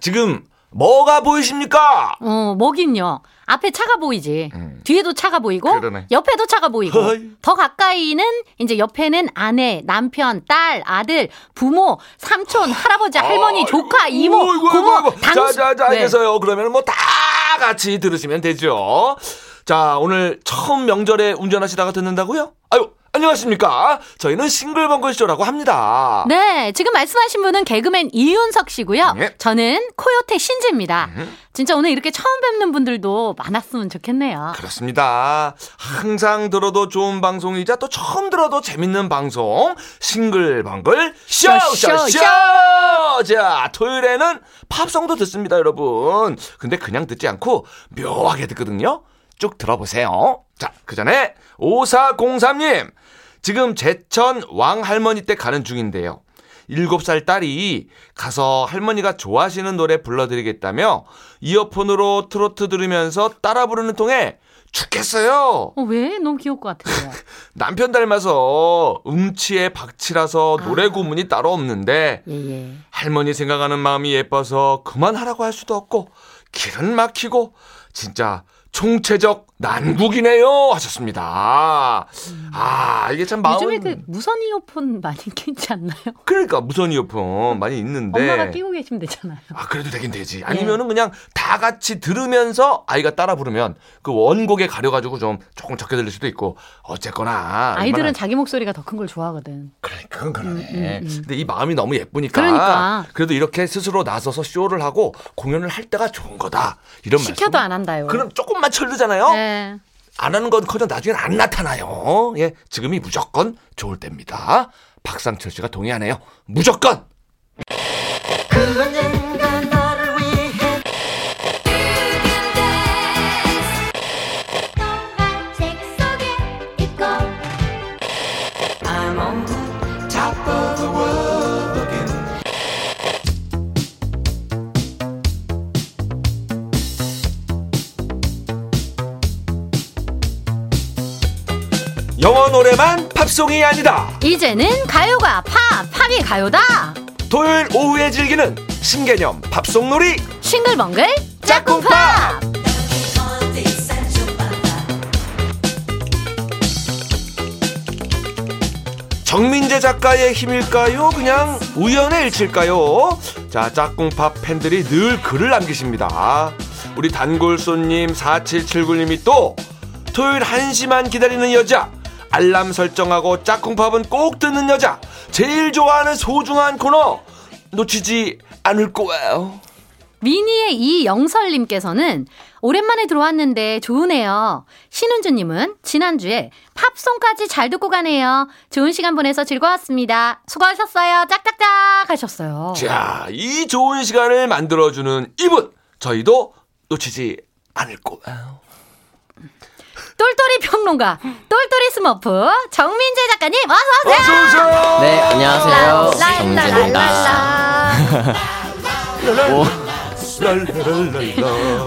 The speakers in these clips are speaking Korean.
지금 뭐가 보이십니까? 어, 뭐긴요. 앞에 차가 보이지. 뒤에도 차가 보이고, 음. 그러네. 옆에도 차가 보이고, 허이. 더 가까이는 이제 옆에는 아내, 남편, 딸, 아들, 부모, 삼촌, 할아버지, 할머니, 조카, 이모, 고모, 어이구, 어이구. 당신. 자, 자, 자, 네. 알겠어요. 그러면 뭐 다 같이 들으시면 되죠. 자, 오늘 처음 명절에 운전하시다가 듣는다고요? 아유, 안녕하십니까. 저희는 싱글벙글쇼라고 합니다. 네, 지금 말씀하신 분은 개그맨 이윤석 씨고요. 네. 저는 코요태 신지입니다. 음. 진짜 오늘 이렇게 처음 뵙는 분들도 많았으면 좋겠네요. 그렇습니다. 항상 들어도 좋은 방송이자 또 처음 들어도 재밌는 방송 싱글벙글 쇼, 쇼, 쇼쇼쇼. 자 토요일에는 팝송도 듣습니다, 여러분. 근데 그냥 듣지 않고 묘하게 듣거든요. 쭉 들어보세요. 자, 그 전에 5403님 지금 제천 왕할머니 댁 가는 중인데요. 7살 딸이 가서 할머니가 좋아하시는 노래 불러드리겠다며 이어폰으로 트로트 들으면서 따라 부르는 통에 죽겠어요. 어, 왜? 너무 귀여울 것 같아요. 남편 닮아서 음치에 박치라서 노래 구문이 따로 없는데 예, 예. 할머니 생각하는 마음이 예뻐서 그만하라고 할 수도 없고 길은 막히고 진짜 총체적 난국이네요 하셨습니다. 아 이게 참 마음 요즘에 그 무선 이어폰 많이 끼지 않나요? 그러니까 무선 이어폰 많이 있는데 엄마가 끼고 계시면 되잖아요. 아 그래도 되긴 되지 아니면은 그냥 다 같이 들으면서 아이가 따라 부르면 그 원곡에 가려가지고 좀 조금 적게 들릴 수도 있고 어쨌거나 아이들은 얼마나- 자기 목소리가 더 큰 걸 좋아하거든. 그래 그건 그러네 음, 음. 근데 이 마음이 너무 예쁘니까 그러니까. 그래도 이렇게 스스로 나서서 쇼를 하고 공연을 할 때가 좋은 거다 이런 시켜도 말씀 안 한다요. 그럼 조금만 철르잖아요 네. 안 하는 건 커녕 나중엔 안 나타나요. 예 지금이 무조건 좋을 때입니다. 박상철 씨가 동의하네요. 무조건! 책 노래만 팝송이 아니다 이제는 가요가 팝, 팝이 가요다. 토요일 오후에 즐기는 신개념 팝송놀이 싱글벙글 짝꿍팝! 정민재 작가의 힘일까요? 그냥 우연의 일치일까요? 자, 짝꿍팝 팬들이 늘 글을 남기십니다. 우리 단골손님 4779님이 또 토요일 1시만 기다리는 여자, 알람 설정하고 짝꿍팝은 꼭 듣는 여자, 제일 좋아하는 소중한 코너 놓치지 않을 거예요. 미니의 이영설님께서는 오랜만에 들어왔는데 좋으네요. 신은주님은 지난주에 팝송까지 잘 듣고 가네요. 좋은 시간 보내서 즐거웠습니다. 수고하셨어요. 짝짝짝 하셨어요. 자, 이 좋은 시간을 만들어주는 이분, 저희도 놓치지 않을 거예요. 똘똘이 평론가, 똘똘이 스머프, 정민재 작가님, 어서오세요! 어서오세요! 네, 안녕하세요. 랄랄랄라.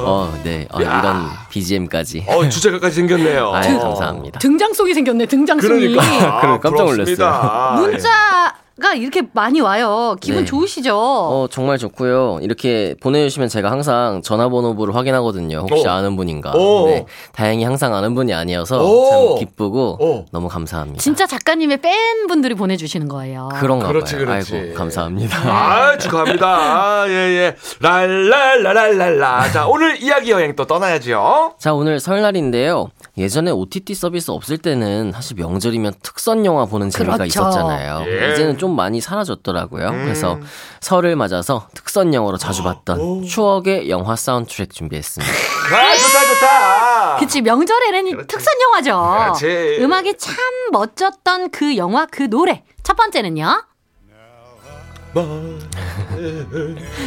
어, 네. 어, 야. 이런 BGM까지. 어, 주제가까지 생겼네요. 아유, 감사합니다. 등장송이 생겼네, 등장송이. 그러니까. 그럼 깜짝 부럽습니다. 문자 가 이렇게 많이 와요. 기분 네. 좋으시죠? 어, 정말 좋고요. 이렇게 보내주시면 제가 항상 전화번호부를 확인하거든요. 혹시 오. 아는 분인가. 오. 네. 다행히 항상 아는 분이 아니어서 오. 참 기쁘고 오. 너무 감사합니다. 진짜 작가님의 팬분들이 보내주시는 거예요. 그런가 그렇지, 봐요. 그렇지. 아이고, 감사합니다. 아, 축하합니다. 아, 예, 예. 랄랄랄랄랄라. 자, 오늘 이야기 여행 또 떠나야죠. 자, 오늘 설날인데요. 예전에 OTT 서비스 없을 때는 사실 명절이면 특선 영화 보는 재미가 그렇죠. 있었잖아요. 예. 이제는 좀 많이 사라졌더라고요. 음. 그래서 설을 맞아서 특선 영화로 자주 봤던 추억의 영화 사운드트랙 준비했습니다. 아, 좋다, 좋다. 그치 명절에는 이 특선 영화죠. 그렇지. 음악이 참 멋졌던 그 영화 그 노래. 첫 번째는요.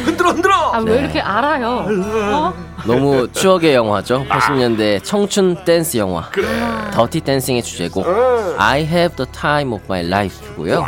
흔들어, 흔들어. 아 왜 이렇게 알아요? 어? 너무 추억의 영화죠. 80년대 청춘 댄스 영화. 더티 댄싱의 주제곡 I Have the Time of My Life고요.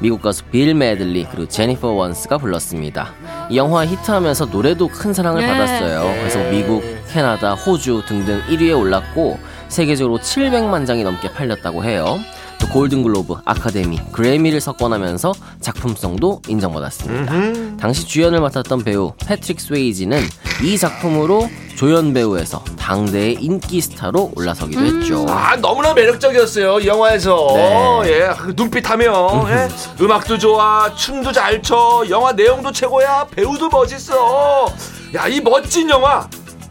미국 가수 빌 메들리 그리고 제니퍼 원스가 불렀습니다. 이 영화 히트하면서 노래도 큰 사랑을 네. 받았어요. 그래서 미국, 캐나다, 호주 등등 1위에 올랐고 세계적으로 700만 장이 넘게 팔렸다고 해요. 또 골든글로브, 아카데미, 그래미를 석권하면서 작품성도 인정받았습니다. 당시 주연을 맡았던 배우 패트릭 스웨이지는 이 작품으로 조연 배우에서 당대의 인기 스타로 올라서기도 했죠. 아 너무나 매력적이었어요 이 영화에서 네. 예, 그 눈빛 하며 예, 음악도 좋아 춤도 잘 춰 영화 내용도 최고야 배우도 멋있어 야 이 멋진 영화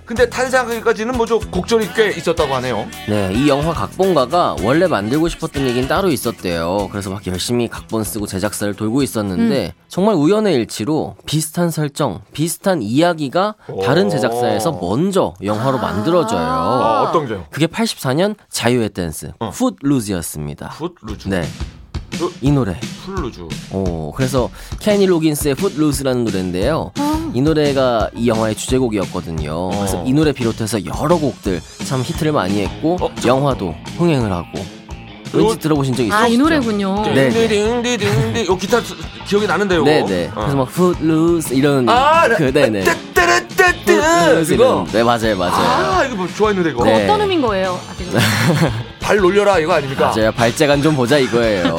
근데 탄생하기까지는 뭐 좀 곡절이 꽤 있었다고 하네요 네, 이 영화 각본가가 원래 만들고 싶었던 얘기는 따로 있었대요. 그래서 막 열심히 각본 쓰고 제작사를 돌고 있었는데 정말 우연의 일치로 비슷한 설정, 비슷한 이야기가 다른 제작사에서 먼저 영화로 만들어져요. 아, 어떤 게요? 그게 84년 자유의 댄스, 풋루즈였습니다. 풋루즈 네. 어? 이 노래. 풋루즈 오, 그래서 케니 로긴스의 풋루즈라는 노래인데요. 이 노래가 이 영화의 주제곡이었거든요. 그래서 이 노래 비롯해서 여러 곡들 참 히트를 많이 했고 어, 영화도 흥행을 하고 왠지 요- 들어보신 적 있으시죠? 아, 이 노래군요. 네. 딩디딩디딩디 요 기타 수- 기억이 나는데요 네네. 어. 그래서 막 풋루즈 이런 아, 그 네네. 떼떼떼떼 풋루즈 그거 이런 네 맞아요 맞아요. 아 이거 뭐 좋아했는데 이거 네. 어떤 음인 거예요? 발 놀려라 이거 아닙니까 맞아요. 발재간 좀 보자 이거예요.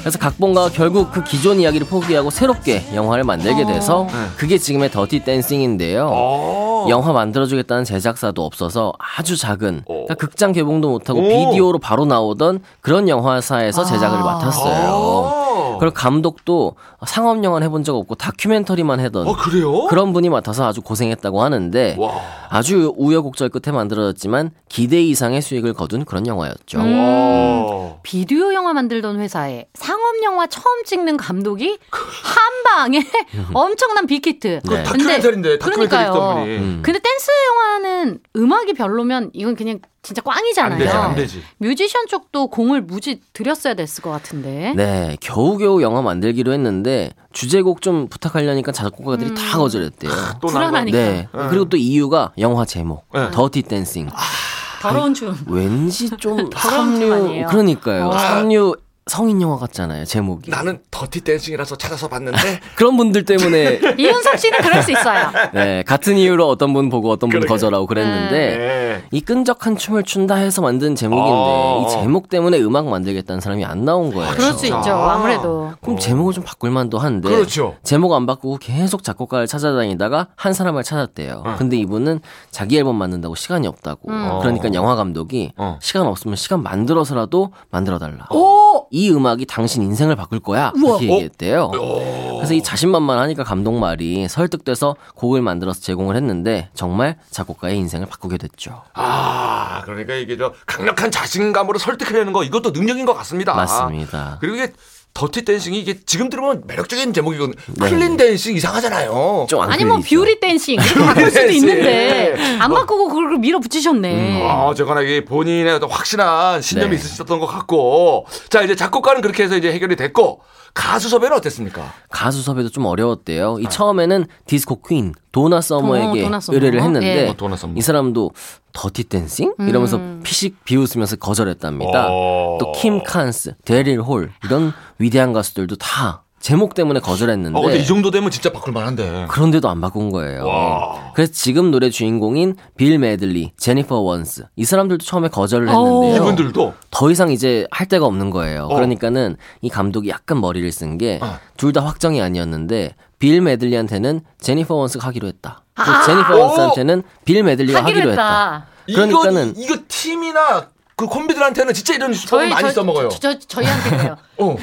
그래서 각본가 결국 그 기존 이야기를 포기하고 새롭게 영화를 만들게 돼서 그게 지금의 더티 댄싱인데요. 어. 영화 만들어주겠다는 제작사도 없어서 아주 작은 어. 그러니까 극장 개봉도 못하고 오. 비디오로 바로 나오던 그런 영화사에서 제작을 맡았어요. 어. 그리고 감독도 상업 영화는 해본 적 없고 다큐멘터리만 해던 어 그래요? 그런 분이 맡아서 아주 고생했다고 하는데 와. 아주 우여곡절 끝에 만들어졌지만 기대 이상의 수익을 거둔 그런 영화였죠. 음. 와. 비디오 영화 만들던 회사에 상업 영화 처음 찍는 감독이 한 방에 엄청난 빅히트. 네. 다큐멘터리인데 다큐멘터리 그러니까요. 분이 음. 근데 댄스 영화는 음악이 별로면 이건 그냥 진짜 꽝이잖아요. 안 되지 안 되지 뮤지션 쪽도 공을 무지 들였어야 됐을 것 같은데. 네, 겨우겨우 영화 만들기로 했는데 주제곡 좀 부탁하려니까 작곡가들이 다 거절했대요. 또 불안하니까. 네, 그리고 또 이유가 영화 제목 네. 더티 댄싱. 더러운 춤. 왠지 좀 더러운 삼류? 그러니까요. 아. 삼류 성인 영화 같잖아요 제목이. 나는 더티 댄싱이라서 찾아서 봤는데 그런 분들 때문에 이윤석 씨는 그럴 수 있어요. 네, 같은 이유로 어떤 분 보고 어떤 분 그러게. 거절하고 그랬는데 네. 이 끈적한 춤을 춘다 해서 만든 제목인데 어. 이 제목 때문에 음악 만들겠다는 사람이 안 나온 거예요. 그럴 수. 있죠. 아무래도. 그럼 제목을 좀 바꿀 만도 한데 그렇죠. 제목 안 바꾸고 계속 작곡가를 찾아다니다가 한 사람을 찾았대요. 근데 이분은 자기 앨범 만든다고 시간이 없다고. 그러니까 영화 감독이 어. 시간 없으면 시간 만들어서라도 만들어 달라. 오! 이 음악이 당신 인생을 바꿀 거야. 이렇게 얘기했대요. 그래서 이 자신만만하니까 감독 말이 설득돼서 곡을 만들어서 제공을 했는데 정말 작곡가의 인생을 바꾸게 됐죠. 아 그러니까 이게 저 강력한 자신감으로 설득해내는 거 이것도 능력인 것 같습니다 맞습니다. 그리고 이게 Dirty Dancing이 이게 지금 들으면 매력적인 제목이거든 네. clean dancing 이상하잖아요 아니 뭐. beauty dancing 이렇게 바꿀 수도. 있는데 안 바꾸고 그걸 밀어붙이셨네. 아, 어쨌거나 이게 본인의 어떤 확실한 신념이 네. 있으셨던 것 같고. 자, 이제 작곡가는 그렇게 해서 이제 해결이 됐고, 가수 섭외는 어땠습니까? 가수 섭외도 좀 어려웠대요. 이 처음에는 disco queen 도나 서머에게 어, 도나 서머. 의뢰를 했는데 예. 어, 도나 서머. 이 사람도 Dirty Dancing 이러면서 피식 비웃으면서 거절했답니다. 어. 또 킴 칸스, 데릴 홀 이런 위대한 가수들도 다 제목 때문에 거절했는데 어, 근데 이 정도 되면 진짜 바꿀 만한데. 그런데도 안 바꾼 거예요. 와. 그래서 지금 노래 주인공인 빌 메들리, 제니퍼 원스 이 사람들도 처음에 거절을 오. 했는데요. 이분들도. 더 이상 이제 할 데가 없는 거예요. 어. 그러니까는 이 감독이 약간 머리를 쓴게 어. 둘다 확정이 아니었는데 빌 메들리한테는 제니퍼 원스가 하기로 했다. 또 아. 제니퍼 오. 원스한테는 빌 메들리가 하기로 하기로, 했다. 했다. 그러니까는 이거, 이거 팀이나 그 콤비들한테는 진짜 이런 수법을 많이 써먹어요. 저, 저, 저 희한테 그래요. 어.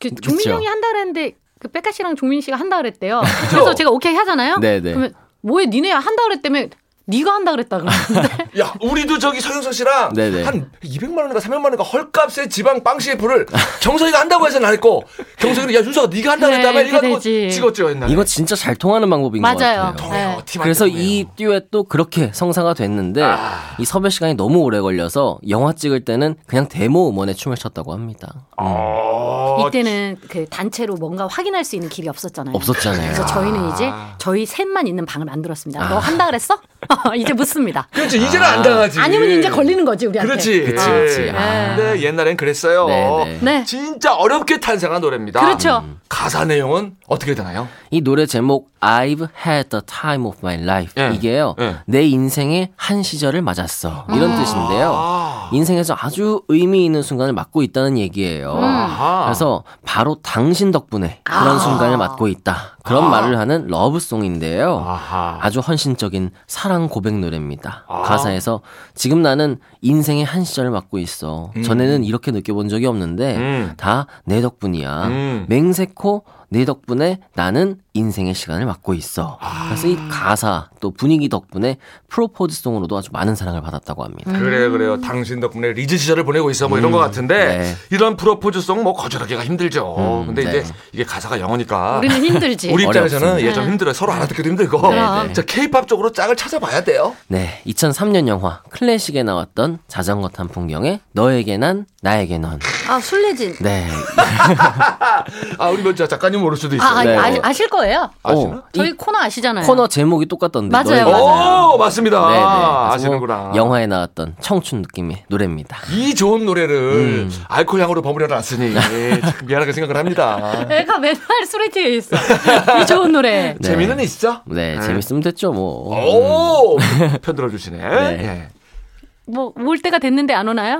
그 종민. 형이 한다 그랬는데 그 백가 씨랑 종민 씨가 한다 그랬대요. 그래서 제가 오케이 하잖아요. 네네. 그러면 뭐해 니네 한다 그랬다며 네가 한다 그랬다 그러는데 야, 우리도 저기 서영선 씨랑 네네. 한 200만 원인가 300만 원인가 헐값에 지방 빵 CF를 경석이가 한다고 해서는 안 했고 경석이는 야 윤서가 네가 한다고 네, 했다며 이거. 찍었죠 옛날에. 이거 진짜 잘 통하는 방법인 것 맞아요. 같아요. 통해요. 네. 그래서 통해요. 이 듀엣도 그렇게 성사가 됐는데 아. 이 섭외 시간이 너무 오래 걸려서 영화 찍을 때는 그냥 데모 음원에 춤을 췄다고 합니다. 어, 이때는 그 단체로 뭔가 확인할 수 있는 길이 없었잖아요. 없었잖아요. 그래서 저희는 이제 저희 셋만 있는 방을 만들었습니다. 너 한다 그랬어? 이제 묻습니다. 그렇지 이제는 안 당하지. 아니면 이제 걸리는 거지 우리한테. 그렇지. 그치, 그치. 아. 근데 옛날엔 그랬어요. 네, 네. 네. 진짜 어렵게 탄생한 노래입니다. 그렇죠. 가사 내용은 어떻게 되나요? 이 노래 제목 I've had the time of my life 예. 이게요 예. 내 인생의 한 시절을 맞았어 이런 뜻인데요 아. 인생에서 아주 의미 있는 순간을 맞고 있다는 얘기예요 아하. 그래서 바로 당신 덕분에 그런 순간을 맞고 있다 그런 아. 말을 하는 러브송인데요 아하. 아주 헌신적인 사랑 고백 노래입니다. 아. 가사에서 지금 나는 인생의 한 시절을 맞고 있어. 전에는 이렇게 느껴본 적이 없는데 음. 다내 덕분이야. 음. 맹세코 내 덕분에 나는 인생의 시간을 맞고 있어. 아. 그래서 이 가사 또 분위기 덕분에 프로포즈송으로도 아주 많은 사랑을 받았다고 합니다. 그래 그래요. 당신 덕분에 리즈 시절을 보내고 있어 뭐 이런 것 같은데 네. 이런 프로포즈송 뭐 거절하기가 힘들죠. 음, 근데 네. 이제 이게 가사가 영어니까 우리는 힘들지. 우리 입장에서는 어렵습니다. 예, 좀 힘들어요. 서로 알아듣기도 힘들고. 그럼. 자, 케이팝 쪽으로 짝을 찾아봐야 돼요. 네, 2003년 영화 클래식에 나왔던 자전거 탄 풍경에 너에게 난 나에게 넌. 아 술래진. 네. 아, 우리 먼저 작가님 모를 수도 있어요. 아, 네. 아, 아실 거예요. 아시나? 어, 저희 이 코너 아시잖아요. 코너 제목이 똑같던데. 맞아요, 맞아요. 오, 맞습니다. 네네. 아, 아시는구나. 영화에 나왔던 청춘 느낌의 노래입니다. 이 좋은 노래를 음. 알코올 향으로 버무려 놨으니 참 미안하게 생각을 합니다. 애가 맨날 술에 취해 있어. 이 좋은 노래. 네. 재미는 있죠? 네, 재밌으면 됐죠, 뭐. 오, 편 들어 주시네. 네. 예. 뭐올 때가 됐는데 안 오나요?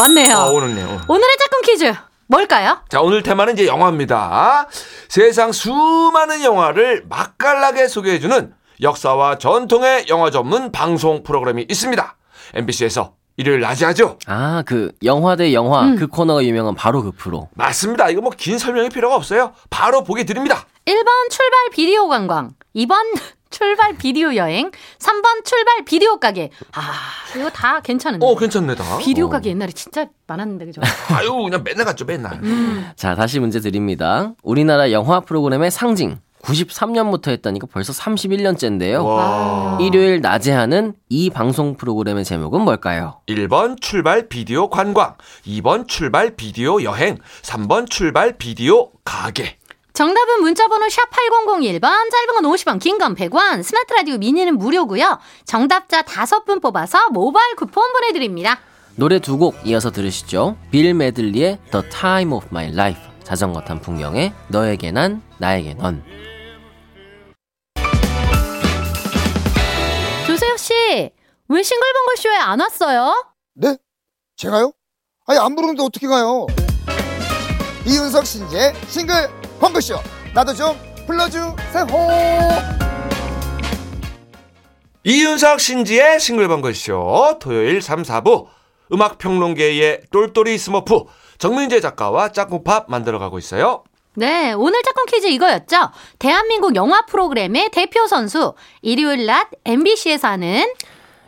왔네요. 아, 오늘네요. 오늘의 짝꿍 퀴즈 뭘까요? 자, 오늘 테마는 이제 영화입니다. 세상 수많은 영화를 맛깔나게 소개해주는 역사와 전통의 영화 전문 방송 프로그램이 있습니다. MBC에서 일요일 낮에 하죠? 아, 그 영화 대 영화 음. 그 코너가 유명한 바로 그 프로. 맞습니다. 이거 뭐 긴 설명이 필요가 없어요. 바로 보게 드립니다. 1번 출발 비디오 관광, 2번 출발 비디오 여행, 3번 출발 비디오 가게. 아, 이거 다 괜찮은데. 어, 괜찮네, 다. 비디오 가게 옛날에 진짜 많았는데 그죠? 아유, 그냥 맨날 갔죠, 맨날. 자, 다시 문제 드립니다. 우리나라 영화 프로그램의 상징. 93년부터 했다니까 벌써 31년째인데요. 와. 일요일 낮에 하는 이 방송 프로그램의 제목은 뭘까요? 1번 출발 비디오 관광, 2번 출발 비디오 여행, 3번 출발 비디오 가게. 정답은 문자번호 샵 8001번, 짧은 건 50원, 긴 건 100원, 스마트 라디오 미니는 무료고요. 정답자 5분 뽑아서 모바일 쿠폰 보내드립니다. 노래 두 곡 이어서 들으시죠. 빌 메들리의 The Time of My Life, 자전거 탄 풍경의 너에게 난 나에게 넌. 씨, 왜 싱글벙글 쇼에 안 왔어요? 네? 제가요? 아니 안 부르는데 어떻게 가요? 이윤석 신재 싱글 펑크쇼 나도 좀 불러주세요 이윤석 신지의 싱글벙글쇼 토요일 3, 4부 음악평론계의 똘똘이 스머프 정민재 작가와 짝꿍팝 만들어가고 있어요. 네, 오늘 짝꿍 퀴즈 이거였죠. 대한민국 영화 프로그램의 대표 선수, 일요일 낮 MBC에서 하는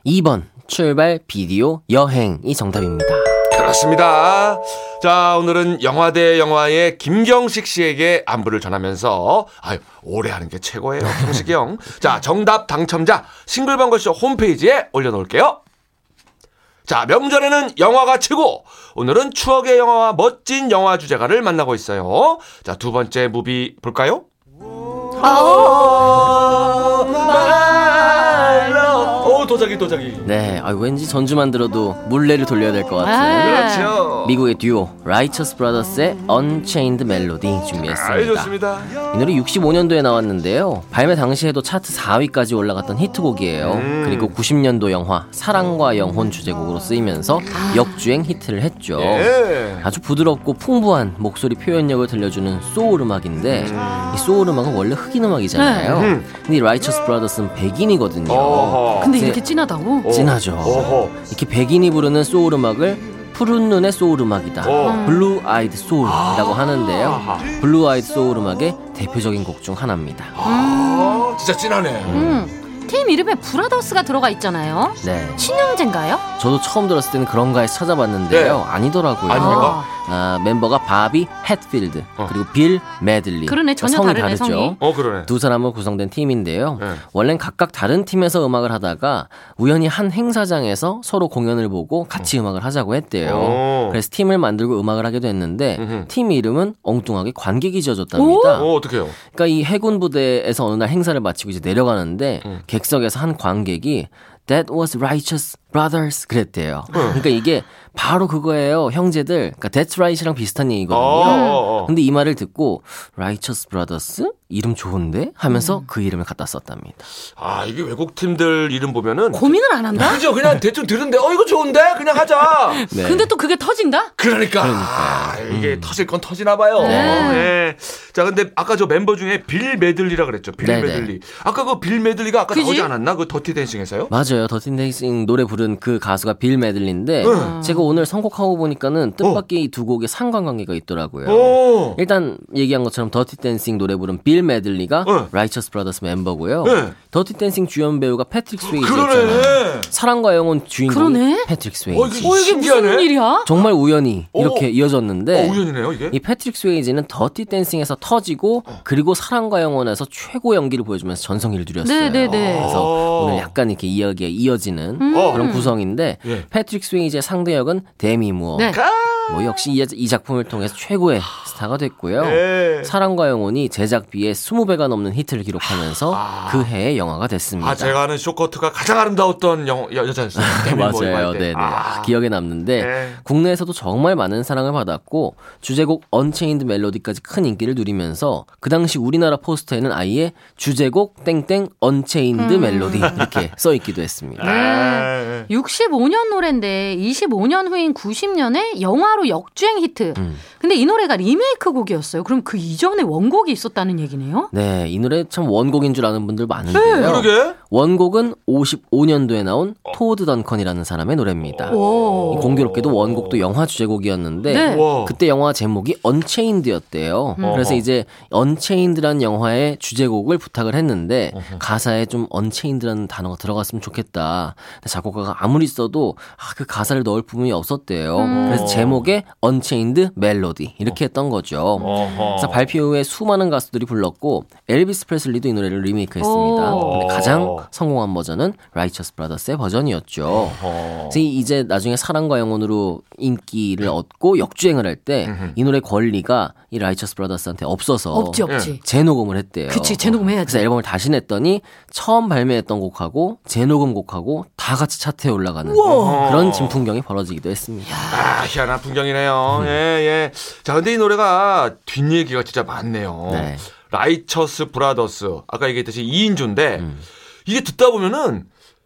2번 출발 비디오 여행이 정답입니다. 그렇습니다. 자, 오늘은 영화 대 영화의 김경식 씨에게 안부를 전하면서 아유, 오래 하는 게 최고예요. 경식이 형. 자, 정답 당첨자 싱글벙글쇼 홈페이지에 올려 놓을게요. 자, 명절에는 영화가 최고! 오늘은 추억의 영화와 멋진 영화 주제가를 만나고 있어요. 자, 두 번째 무비 볼까요? 오, 도자기, 도자기. 네, 아, 왠지 전주만 들어도 물레를 돌려야 될 것 같은 아. 그렇죠. 미국의 듀오 라이처스 브라더스의 Unchained Melody 아유, 준비했습니다. 좋습니다. 이 노래 65년도에 나왔는데요. 발매 당시에도 차트 4위까지 올라갔던 히트곡이에요. 음. 그리고 90년도 영화 사랑과 영혼 주제곡으로 쓰이면서 역주행 히트를 했죠. 예. 아주 부드럽고 풍부한 목소리 표현력을 들려주는 소울 음악인데 이 소울 음악은 원래 흑인 음악이잖아요. 네. 근데 이 라이처스 브라더스는 백인이거든요. 어허. 근데 네. 이렇게 진하다고? 어. 진하죠. 어허. 이렇게 백인이 부르는 소울 음악을 푸른 눈의 소울 음악이다. 어. blue-eyed soul이라고 하는데요. 아하. blue-eyed soul 음악의 대표적인 곡 중 하나입니다. 아, 진짜 진하네. 음, 팀 이름에 브라더스가 들어가 있잖아요. 네. 친형제인가요? 저도 처음 들었을 때는 그런가 해서 찾아봤는데요. 네. 아니더라고요. 아닙니까? 아, 아, 멤버가 바비 햇필드 그리고 빌 매들리. 그러네, 전혀 성이 다르네, 다르죠. 성이. 어, 그러네. 두 사람으로 구성된 팀인데요. 네. 원래는 각각 다른 팀에서 음악을 하다가 우연히 한 행사장에서 서로 공연을 보고 같이 음악을 하자고 했대요. 오. 그래서 팀을 만들고 음악을 하게 됐는데 음흠. 팀 이름은 엉뚱하게 관객이 지어줬답니다. 어, 어떡해요? 그러니까 이 해군 부대에서 어느 날 행사를 마치고 이제 내려가는데 음. 객석에서 한 관객이 That was righteous brothers 그랬대요. 어. 그러니까 이게 바로 그거예요. 형제들. 그러니까 That's right이랑 비슷한 얘기거든요. 어, 어, 어. 근데 이 말을 듣고 righteous brothers 이름 좋은데 하면서 음. 그 이름을 갖다 썼답니다. 아, 이게 외국 팀들 이름 보면은. 고민을 안 한다? 그죠? 그냥 대충 들은데, 어, 이거 좋은데? 그냥 하자. 네. 근데 또 그게 터진다? 그러니까. 아, 이게 터질 건 터지나 봐요. 네. 예. 자, 근데 아까 저 멤버 중에 빌 메들리라 그랬죠. 빌 네네. 메들리. 아까 그 빌 메들리가 아까 그지? 나오지 않았나? 그 더티 댄싱에서요? 맞아요. Dirty Dancing 노래 부른 그 가수가 빌 메들리인데 응. 제가 오늘 선곡하고 보니까는 뜻밖의 이두 곡에 상관관계가 있더라고요. 오. 일단 얘기한 것처럼 Dirty Dancing 노래 부른 빌 메들리가 응. 라이처스 브라더스 멤버고요. 네. Dirty Dancing 주연 배우가 패트릭 스웨이지였잖아요. 사랑과 영혼 주인공이 그러네. 패트릭 어, 스웨이지. 이게 어, 이게. 무슨 일이야? 정말 우연히 어. 이렇게 이어졌는데 어, 우연이네요, 이게. 이 패트릭 스웨이지는 Dirty Dancing에서 터지고 그리고 사랑과 영혼에서 최고 연기를 보여주면서 전성기를 누렸어요. 네네네. 그래서 어. 오늘 약간 이렇게 이야기가 이어지는 어. 그런 구성인데 예. 패트릭 스웨이지의 상대 역은 데미 무어. 네. 뭐 역시 이, 이 작품을 통해서 최고의 스타가 됐고요. 예. 사랑과 영혼이 제작비의 20배가 넘는 히트를 기록하면서 그 해의 영화가 됐습니다. 아, 제가 아는 쇼트커트가 가장 아름다웠던 영, 여, 여자였어요. 맞아요. 할 때. 네네. 아. 기억에 남는데 네. 국내에서도 정말 많은 사랑을 받았고 주제곡 Unchained Melody까지 큰 인기를 누리면서 그 당시 우리나라 포스터에는 아예 주제곡 땡땡 Unchained Melody 이렇게 써 있기도 했습니다. 네. 65년 노래인데 25년 후인 90년에 영화로 역주행 히트. 음. 근데 이 노래가 리메이크 곡이었어요. 그럼 그 이전에 원곡이 있었다는 얘기네요? 네, 이 노래 참 원곡인 줄 아는 분들 많은데요. 네, 그러게. 원곡은 55년도에 나온 토드 던컨이라는 사람의 노래입니다. 오. 이 공교롭게도 원곡도 영화 주제곡이었는데 네. 와. 그때 영화 제목이 Unchained였대요. 그래서 이제 Unchained라는 영화의 주제곡을 부탁을 했는데 가사에 좀 unchained라는 단어가 들어갔으면 좋겠다. 작곡가가 아무리 써도 아, 그 가사를 넣을 부분이 없었대요. 그래서 제목에 Unchained Melody 이렇게 했던 거죠. 어허. 그래서 발표 후에 수많은 가수들이 불렀고 엘비스 프레슬리도 이 노래를 리메이크했습니다. 오. 근데 가장 성공한 버전은 라이처스 브라더스의 버전이었죠. 어허. 그래서 이제 나중에 사랑과 영혼으로 인기를 얻고 역주행을 할 때 이 노래 권리가 이 라이처스 브라더스한테 없어서 없지, 없지. 재녹음을 했대요. 그치, 재녹음해야지. 그래서 앨범을 다시 냈더니 처음 발매했던 곡하고 재녹음 곡하고 다 같이 차트에 올라가는 그런 진풍경이 벌어지기도 했습니다. 아, 희한한 풍경이네요. 예, 예. 자, 근데 이 노래가 뒷얘기가 진짜 많네요. 네. 라이처스 브라더스. 아까 얘기했듯이 2인조인데, 음. 이게 듣다 보면은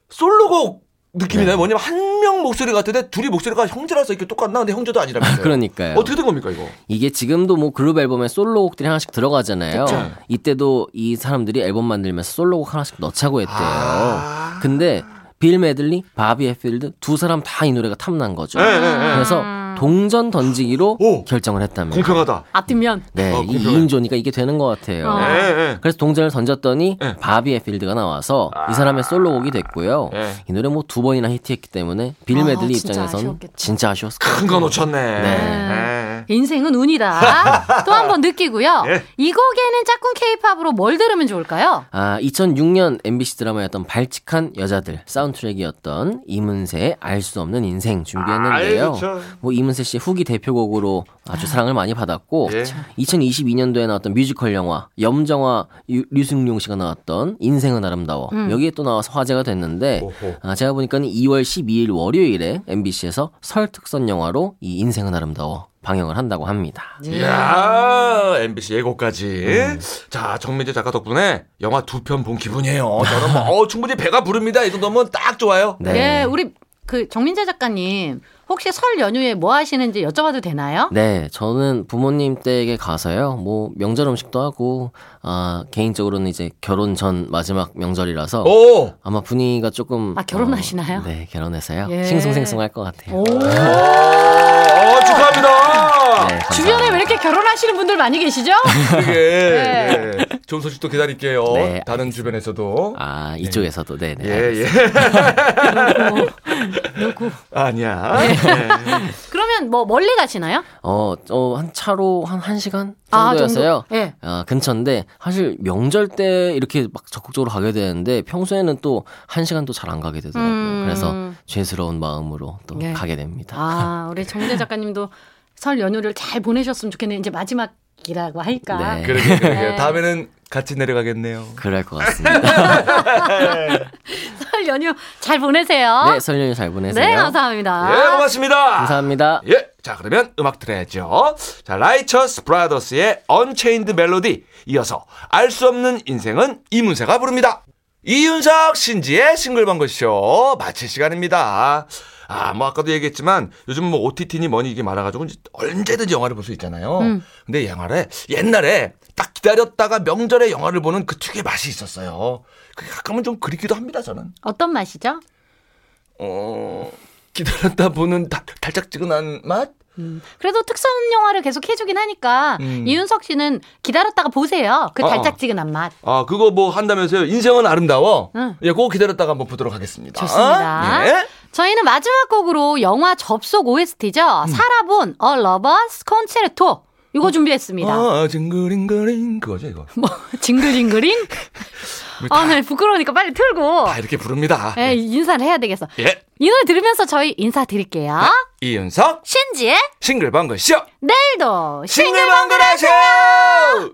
솔로곡 느낌이 네. 나요. 뭐냐면 한 명 목소리 같은데 둘이 목소리가 형제라서 이렇게 똑같나? 근데 형제도 아니라면서요. 그러니까요. 어떻게 된 겁니까, 이거? 이게 지금도 뭐 그룹 앨범에 솔로곡들이 하나씩 들어가잖아요. 그쵸. 이때도 이 사람들이 앨범 만들면서 솔로곡 하나씩 넣자고 했대요. 아. 근데 빌 메들리, 바비 햇필드 두 사람 다 이 노래가 탐난 거죠. 네, 네, 네. 그래서 동전 던지기로 오. 결정을 했답니다. 공평하다. 앞뒷면. 네, 어, 이 공평해. 2인조니까 이게 되는 것 같아요. 어. 예, 예. 그래서 동전을 던졌더니 네. 바비 햇필드가 나와서 이 사람의 솔로곡이 됐고요. 네. 이 노래 뭐 두 번이나 히트했기 때문에 빌 아, 메들리 진짜 입장에선 아쉬웠겠다. 진짜 아쉬웠을 거예요. 큰거 놓쳤네. 네. 예. 인생은 운이다. 또 한 번 느끼고요. 예. 이 곡에는 짝꿍 케이팝으로 뭘 들으면 좋을까요? 아, 2006년 MBC 드라마였던 발칙한 여자들 사운드트랙이었던 이문세의 알 수 없는 인생 준비했는데요. 그쵸. 뭐 이문세 씨의 후기 대표곡으로 아주 사랑을 많이 받았고 예. 2022년도에 나왔던 뮤지컬 영화 염정화 유- 류승룡 씨가 나왔던 인생은 아름다워 여기에 또 나와서 화제가 됐는데. 아, 제가 보니까는 2월 12일 월요일에 MBC에서 설 특선 영화로 이 인생은 아름다워 방영을 한다고 합니다. 이야, MBC 예고까지. 음. 자, 정민재 작가 덕분에 영화 두 편 본 기분이에요. 저는 뭐, 어, 충분히 배가 부릅니다. 이 정도면 딱 좋아요. 네. 예, 우리 그 정민재 작가님 혹시 설 연휴에 뭐 하시는지 여쭤봐도 되나요? 네, 저는 부모님 댁에 가서요. 뭐 명절 음식도 하고 아, 개인적으로는 이제 결혼 전 마지막 명절이라서 오! 아마 분위기가 조금 아, 결혼하시나요? 어, 네, 결혼해서요. 예. 싱숭생숭할 것 같아요. 축하합니다. 네, 감사합니다. 주변에 왜 이렇게 결혼하시는 분들 많이 계시죠? 그게, 네. 예. 좋은 소식도 기다릴게요. 네. 다른 주변에서도. 아, 이쪽에서도 네, 네. 예, 예. 누구? 아니야. 네. 예. 그러면 뭐 멀리 가시나요? 어, 어, 한 차로 한 1시간 아, 정도였어요. 정도? 예. 아, 근처인데 사실 명절 때 이렇게 막 적극적으로 가게 되는데 평소에는 또 1시간도 잘안 가게 되더라고요. 음. 그래서 죄스러운 마음으로 또 네. 가게 됩니다. 아, 우리 정재 작가님도 설 연휴를 잘 보내셨으면 좋겠네요. 이제 마지막 이라고 할까? 네. 그러게, 그러게. 네. 다음에는 같이 내려가겠네요. 그럴 것 같습니다. 설 연휴 잘 보내세요. 네, 설 연휴 잘 보내세요. 네, 감사합니다. 예, 고맙습니다. 감사합니다. 예, 자 그러면 음악 들어야죠. 자, Righteous Brothers의 Unchained Melody 이어서 알 수 없는 인생은 이문세가 부릅니다. 이윤석 신지의 싱글벙글 쇼 마칠 시간입니다. 아, 뭐 아까도 얘기했지만 요즘 뭐 OTT니 뭐니 이게 많아가지고 언제든지 영화를 볼 수 있잖아요. 음. 근데 영화를 옛날에 딱 기다렸다가 명절에 영화를 보는 그 특유의 맛이 있었어요. 그게 가끔은 좀 그립기도 합니다, 저는. 어떤 맛이죠? 어, 기다렸다 보는 달, 달짝지근한 맛? 그래도 특선 영화를 계속 해주긴 하니까 음. 이윤석 씨는 기다렸다가 보세요. 그 어, 어. 달짝지근한 맛. 아, 그거 뭐 한다면서요? 인생은 아름다워? 응. 예, 그거 기다렸다가 한번 보도록 하겠습니다. 좋습니다. 예. 저희는 마지막 곡으로 영화 접속 OST죠. 음. 살아본 A Lover's Concerto. 이거 준비했습니다. 아, 징그링그링 그거죠, 이거. 뭐 징글징글잉? 아, 네, 부끄러우니까 빨리 틀고 다 이렇게 부릅니다. 예, 인사를 해야 되겠어. 예. 이 노래 들으면서 저희 인사드릴게요. 이윤석 신지의 싱글벙글 쇼 내일도 싱글벙글 하세요!